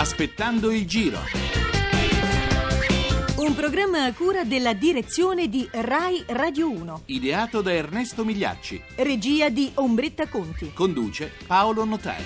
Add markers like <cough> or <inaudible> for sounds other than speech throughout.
Aspettando il giro. Un programma a cura della direzione di Rai Radio 1. Ideato da Ernesto Migliacci. Regia di Ombretta Conti. Conduce Paolo Notari.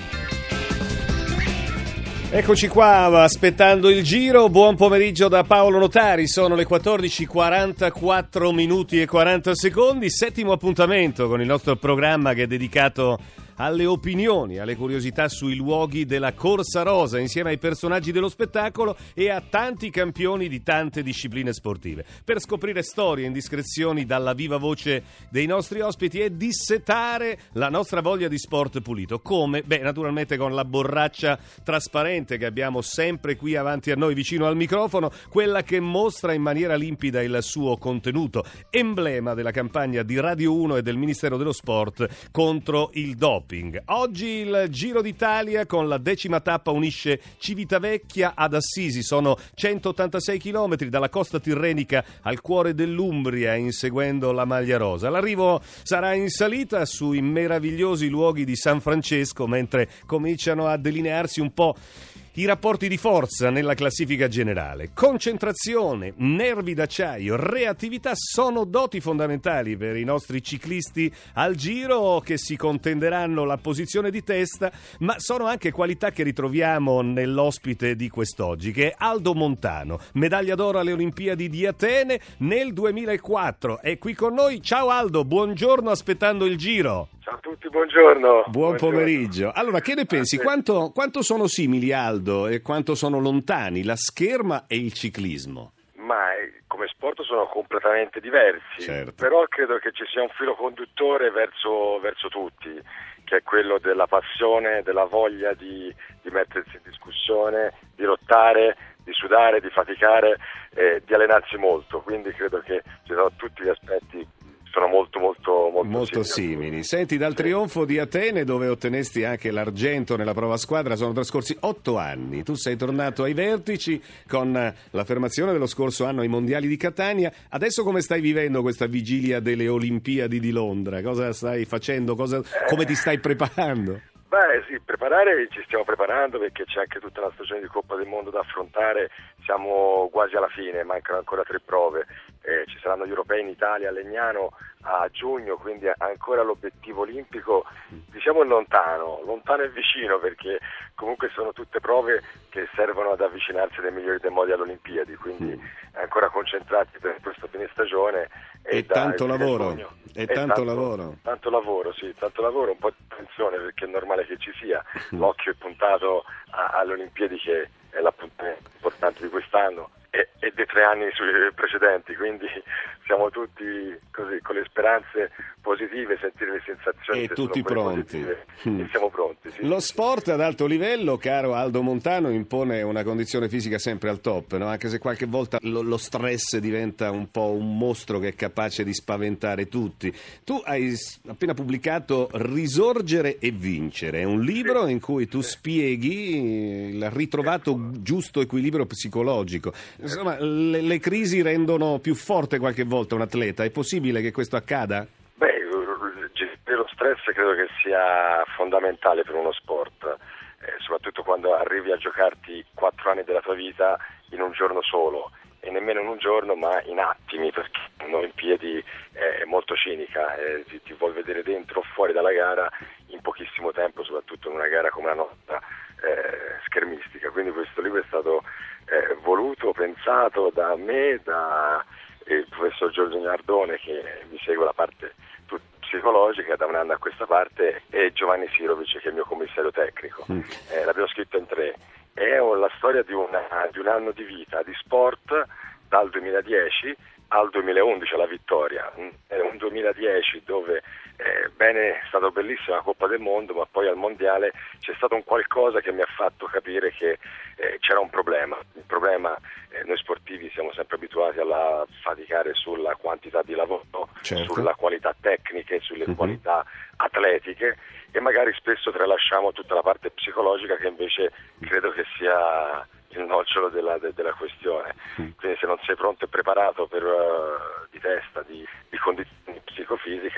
Eccoci qua, aspettando il giro. Buon pomeriggio da Paolo Notari. Sono le 14:44 minuti e 40 secondi. Settimo appuntamento con il nostro programma che è dedicato alle opinioni, alle curiosità sui luoghi della Corsa Rosa, insieme ai personaggi dello spettacolo e a tanti campioni di tante discipline sportive. Per scoprire storie e indiscrezioni dalla viva voce dei nostri ospiti e dissetare la nostra voglia di sport pulito. Come? Beh, naturalmente con la borraccia trasparente che abbiamo sempre qui avanti a noi, vicino al microfono, quella che mostra in maniera limpida il suo contenuto, emblema della campagna di Radio 1 e del Ministero dello Sport contro il doping doping. Oggi il Giro d'Italia con la decima tappa unisce Civitavecchia ad Assisi. Sono 186 km dalla costa tirrenica al cuore dell'Umbria, inseguendo la maglia rosa. L'arrivo sarà in salita sui meravigliosi luoghi di San Francesco, mentre cominciano a delinearsi un po' i rapporti di forza nella classifica generale. Concentrazione, nervi d'acciaio, reattività sono doti fondamentali per i nostri ciclisti al giro che si contenderanno la posizione di testa, ma sono anche qualità che ritroviamo nell'ospite di quest'oggi, che è Aldo Montano, medaglia d'oro alle Olimpiadi di Atene nel 2004. È qui con noi. Ciao Aldo, buongiorno aspettando il giro. Ciao a tutti, buongiorno. Buon pomeriggio. Allora, che ne pensi? Quanto, quanto, sono simili, Aldo, e quanto sono lontani la scherma e il ciclismo? Ma eh, come sport sono completamente diversi, certo. però credo che ci sia un filo conduttore verso, verso tutti, che è quello della passione, della voglia di, di mettersi in discussione, di lottare, di sudare, di faticare, eh, di allenarsi molto. Quindi credo che ci sono tutti gli aspetti sono molto molto molto, molto simili. Senti, dal trionfo di Atene dove ottenesti anche l'argento nella prova squadra sono trascorsi otto anni. Tu sei tornato ai vertici con l'affermazione dello scorso anno ai mondiali di Catania. Adesso come stai vivendo questa vigilia delle Olimpiadi di Londra? Cosa stai facendo? Cosa, come ti stai preparando? Beh sì, preparare ci stiamo preparando perché c'è anche tutta la stagione di Coppa del Mondo da affrontare, siamo quasi alla fine, mancano ancora tre prove, eh, ci saranno gli europei in Italia a Legnano a giugno, quindi ancora l'obiettivo olimpico diciamo lontano, lontano e vicino perché comunque sono tutte prove che servono ad avvicinarsi dei migliori dei modi alle Olimpiadi, quindi ancora concentrati per questa fine stagione. E, e tanto lavoro. E, e tanto, tanto, lavoro. Tanto lavoro, sì, tanto lavoro, un po' di attenzione perché è normale che ci sia, l'occhio è puntato a, alle Olimpiadi che è l'appuntamento importante di quest'anno e, e dei tre anni precedenti, quindi siamo tutti così con le speranze positive, sentire le sensazioni e tutti pronti. Mm. E siamo pronti. Sì. Lo sport ad alto livello, caro Aldo Montano, impone una condizione fisica sempre al top, no? anche se qualche volta lo, lo, stress diventa un po' un mostro che è capace di spaventare tutti. Tu hai appena pubblicato Risorgere e vincere, è un libro sì. in cui tu spieghi il ritrovato giusto equilibrio psicologico. Insomma, le, le crisi rendono più forte qualche volta un atleta, è possibile che questo accada? Beh, gestire lo stress credo che sia fondamentale per uno sport, eh, soprattutto quando arrivi a giocarti quattro anni della tua vita in un giorno solo e nemmeno in un giorno ma in attimi perché un'Olimpiadi è molto cinica, eh, ti, ti vuol vedere dentro o fuori dalla gara in pochissimo tempo, soprattutto in una gara come la nostra eh, schermistica. Quindi questo libro è stato eh, voluto, pensato da me, da professor Giorgio Nardone che mi segue la parte psicologica da un anno a questa parte e Giovanni Sirovic che è il mio commissario tecnico. Mm. Eh, l'abbiamo scritto in tre. È la storia di, una, di un anno di vita di sport dal 2010 al 2011 alla vittoria. È un 2010 dove bene, è stata bellissima la Coppa del Mondo, ma poi al Mondiale c'è stato un qualcosa che mi ha fatto capire che eh, c'era un problema. Il problema, eh, noi sportivi siamo sempre abituati a faticare sulla quantità di lavoro, certo. sulla qualità tecniche, sulle uh-huh. qualità atletiche e magari spesso tralasciamo tutta la parte psicologica che invece credo che sia il nocciolo della, de, della questione. Mm. Quindi se non sei pronto e preparato per, uh, di testa, di, di, condizioni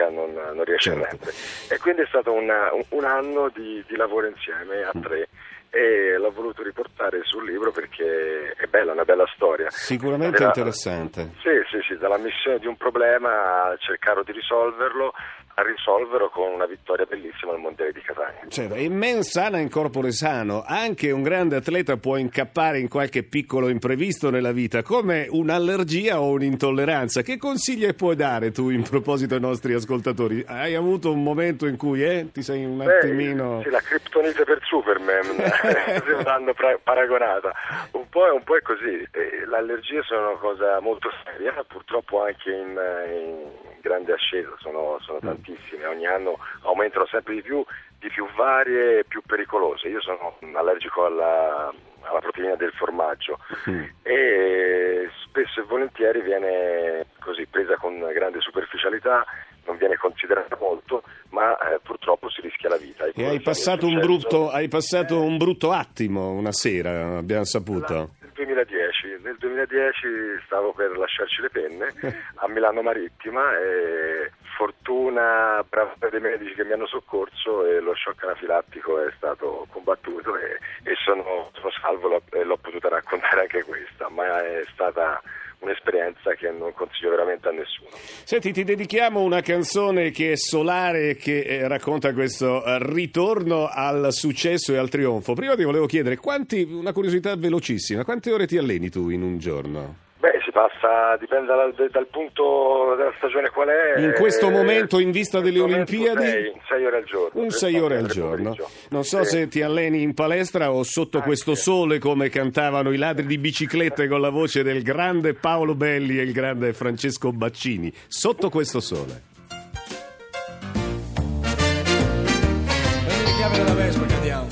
non, non riesci certo. a rendere. E quindi è stato una, un, anno di, di, lavoro insieme a mm. tre. e l'ho voluto riportare sul libro perché è bella, una bella storia. Sicuramente Era- interessante. Sì, sì, sì, dalla missione di un problema a cercare di risolverlo, a risolverlo con una vittoria bellissima al Mondiale di Catania. Certo, e men sana in corpore sano, anche un grande atleta può incappare in qualche piccolo imprevisto nella vita, come un'allergia o un'intolleranza. Che consigli puoi dare tu in proposito ai nostri ascoltatori? Hai avuto un momento in cui eh, ti sei un Beh, attimino... sì, la criptonite per Superman, <laughs> pra- paragonata. Un po', è- un po' è così, Eh, le allergie sono una cosa molto seria, purtroppo anche in, in grande ascesa, sono, sono Mm. tantissime, ogni anno aumentano sempre di più, di più varie e più pericolose. Io sono allergico alla, alla proteina del formaggio Mm. e spesso e volentieri viene così presa con grande superficialità, non viene considerata molto, ma eh, purtroppo si rischia la vita. E quello hai è passato, brutto, hai passato un brutto attimo una sera, abbiamo saputo. Nel 2010, nel 2010 stavo per lasciarci le penne <laughs> a Milano Marittima e fortuna, brava dei medici che mi hanno soccorso e lo shock anafilattico è stato combattuto e, e sono, sono salvo l'ho- e l'ho potuta raccontare anche questa, ma è stata un'esperienza che non consiglio veramente a nessuno. Senti, ti dedichiamo una canzone che è solare, che eh, racconta questo eh, ritorno al successo e al trionfo. Prima ti volevo chiedere, quanti, una curiosità velocissima, quante ore ti alleni tu in un giorno? Beh, si passa, dipende dal, dal punto della stagione qual è. In questo eh, momento, in vista in delle Olimpiadi? sei ore al giorno. Un tre, 6 ore al giorno. pomeriggio. Non so Sì. se ti alleni in palestra o sotto Anche. questo sole come cantavano i ladri di biciclette con la voce del grande Paolo Belli e il grande Francesco Baccini. Sotto questo sole.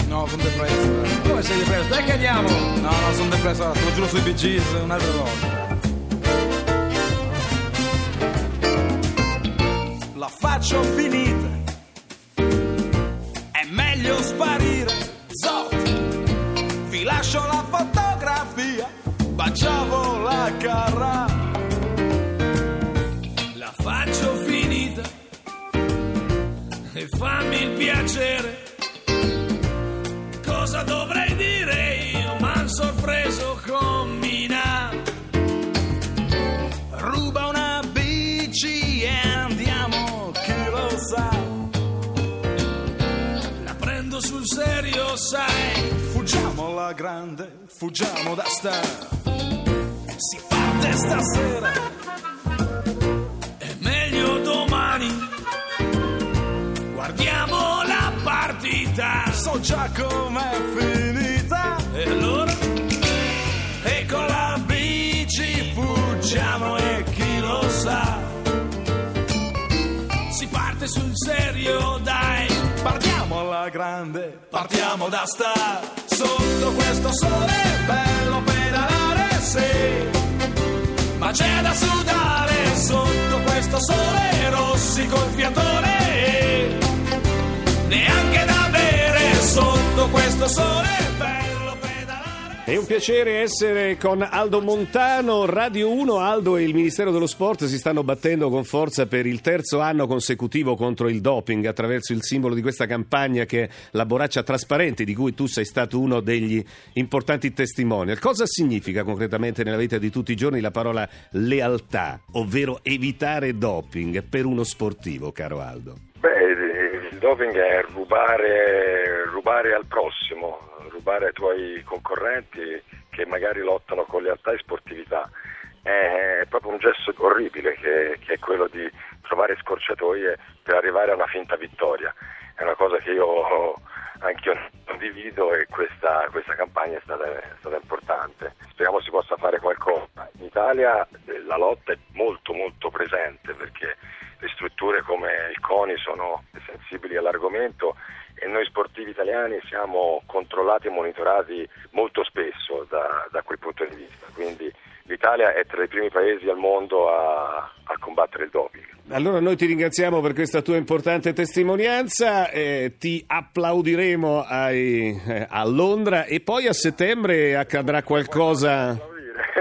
No, sono depresso. Come sei depresso? Dai che andiamo! No, no, sono depresso, allora, te lo giuro sui Bee Gees un'altra volta. La faccio finita. Piacere. Cosa dovrei dire io? M'han sorpreso con Mina. Ruba una bici e andiamo, chi lo sa. La prendo sul serio, sai. Fuggiamo alla grande, fuggiamo da star. Si parte stasera. Già com'è finita. E allora? E con la bici fuggiamo e chi lo sa. Si parte sul serio, dai. Partiamo alla grande, partiamo da star. Sotto questo sole bello pedalare, sì. Ma c'è da sudare sotto questo sole rossi col fiatone. Questo sole. È un piacere essere con Aldo Montano, Radio 1. Aldo e il Ministero dello Sport si stanno battendo con forza per il terzo anno consecutivo contro il doping attraverso il simbolo di questa campagna che è la borraccia trasparente di cui tu sei stato uno degli importanti testimonial. Cosa significa concretamente nella vita di tutti i giorni la parola lealtà, ovvero evitare doping per uno sportivo, caro Aldo? Il doping è rubare, rubare al prossimo, rubare ai tuoi concorrenti che magari lottano con lealtà e sportività. È proprio un gesto orribile che, che è quello di trovare scorciatoie per arrivare a una finta vittoria. È una cosa che io anch'io condivido e questa, questa campagna è stata, è stata importante. Speriamo si possa fare qualcosa. Italia eh, la lotta è molto molto presente perché le strutture come il CONI sono sensibili all'argomento e noi sportivi italiani siamo controllati e monitorati molto spesso da, da quel punto di vista. Quindi l'Italia è tra i primi paesi al mondo a, a combattere il doping. Allora noi ti ringraziamo per questa tua importante testimonianza, eh, ti applaudiremo ai- eh, a Londra e poi a settembre accadrà qualcosa...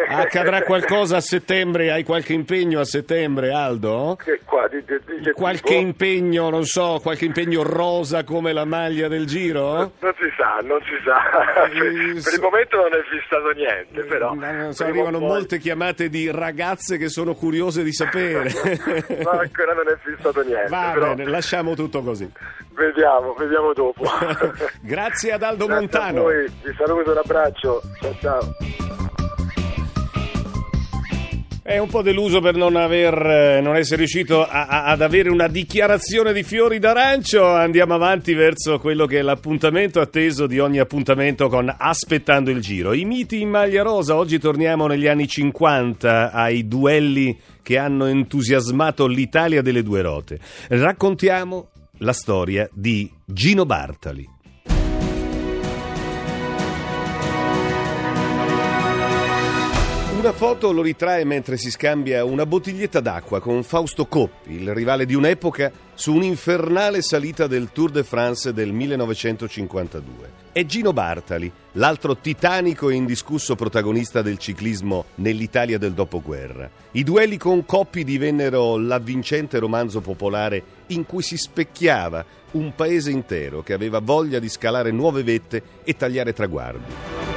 Accadrà qualcosa a settembre? Hai qualche impegno a settembre, Aldo? Qua, di, di, di che Qualche tipo? impegno, non so, qualche impegno rosa come la maglia del giro? Non si sa, non si sa. per, Eh, per il momento non è fissato niente, però. No, non so, arrivano poi- molte chiamate di ragazze che sono curiose di sapere. <laughs> no, ancora non è fissato niente. Va però bene, lasciamo tutto così. Vediamo, vediamo dopo. <laughs> Grazie ad Aldo Grazie Montano. Vi saluto, un abbraccio. Ciao ciao. È un po' deluso per non, aver, eh, non essere riuscito a- a- ad avere una dichiarazione di fiori d'arancio. Andiamo avanti verso quello che è l'appuntamento atteso di ogni appuntamento con Aspettando il Giro. I miti in maglia rosa. Oggi torniamo negli anni 50 ai duelli che hanno entusiasmato l'Italia delle due rote. Raccontiamo la storia di Gino Bartali. Una foto lo ritrae mentre si scambia una bottiglietta d'acqua con Fausto Coppi, il rivale di un'epoca, su un'infernale salita del Tour de France del 1952. È Gino Bartali, l'altro titanico e indiscusso protagonista del ciclismo nell'Italia del dopoguerra. I duelli con Coppi divennero l'avvincente romanzo popolare in cui si specchiava un paese intero che aveva voglia di scalare nuove vette e tagliare traguardi.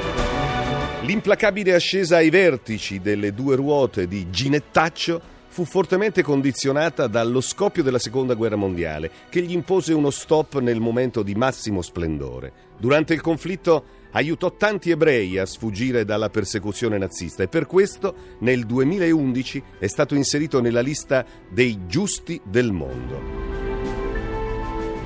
L'implacabile ascesa ai vertici delle due ruote di Ginettaccio fu fortemente condizionata dallo scoppio della Seconda Guerra Mondiale, che gli impose uno stop nel momento di massimo splendore. Durante il conflitto aiutò tanti ebrei a sfuggire dalla persecuzione nazista e per questo nel 2011 è stato inserito nella lista dei giusti del mondo.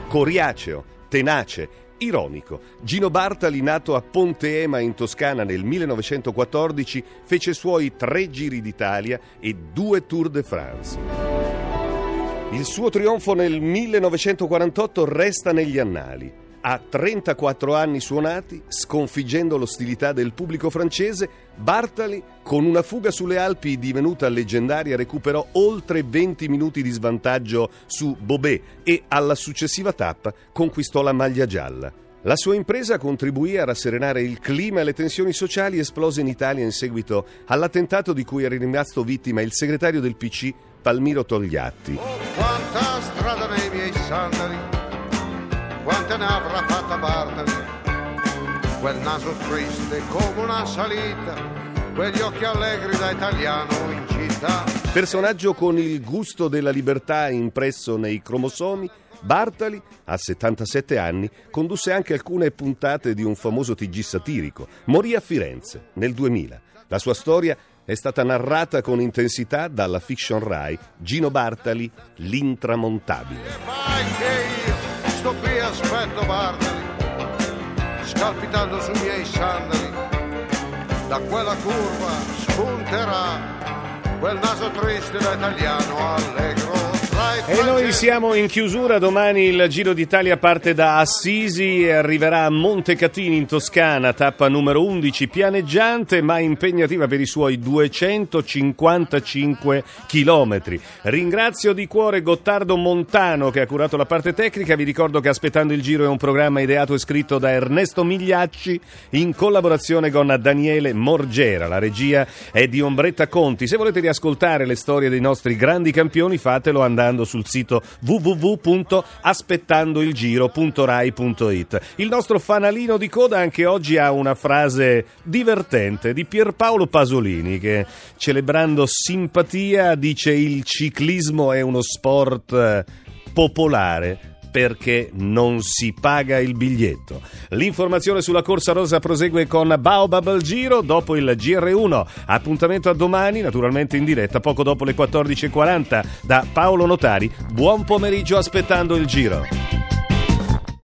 Coriaceo, tenace, ironico. Gino Bartali, nato a Ponte Ema in Toscana nel 1914, fece suoi tre giri d'Italia e due Tour de France. Il suo trionfo nel 1948 resta negli annali. A 34 anni suonati, sconfiggendo l'ostilità del pubblico francese, Bartali, con una fuga sulle Alpi divenuta leggendaria, recuperò oltre 20 minuti di svantaggio su Bobet e alla successiva tappa conquistò la maglia gialla. La sua impresa contribuì a rasserenare il clima e le tensioni sociali esplose in Italia in seguito all'attentato di cui era rimasto vittima il segretario del PC Palmiro Togliatti. Oh, quante ne avrà fatta Bartali, quel naso triste come una salita, quegli occhi allegri da italiano in città. Personaggio con il gusto della libertà impresso nei cromosomi, Bartali, a 77 anni, condusse anche alcune puntate di un famoso TG satirico. Morì a Firenze nel 2000. La sua storia è stata narrata con intensità dalla fiction Rai Gino Bartali, L'intramontabile. Sto qui aspetto Bartali, scalpitando sui miei sandali, da quella curva spunterà quel naso triste da italiano allegro. E noi siamo in chiusura, domani il Giro d'Italia parte da Assisi e arriverà a Montecatini in Toscana, tappa numero 11, pianeggiante ma impegnativa per i suoi 255 chilometri. Ringrazio di cuore Gottardo Montano che ha curato la parte tecnica, vi ricordo che Aspettando il Giro è un programma ideato e scritto da Ernesto Migliacci in collaborazione con Daniele Morgera, la regia è di Ombretta Conti. Se volete riascoltare le storie dei nostri grandi campioni fatelo andando sul sito www.aspettandoilgiro.rai.it. Il nostro fanalino di coda anche oggi ha una frase divertente di Pierpaolo Pasolini che celebrando simpatia dice il ciclismo è uno sport eh, popolare perché non si paga il biglietto. L'informazione sulla corsa rosa prosegue con Baobab al Giro dopo il GR1. Appuntamento a domani, naturalmente in diretta poco dopo le 14.40 da Paolo Notari. Buon pomeriggio aspettando il Giro.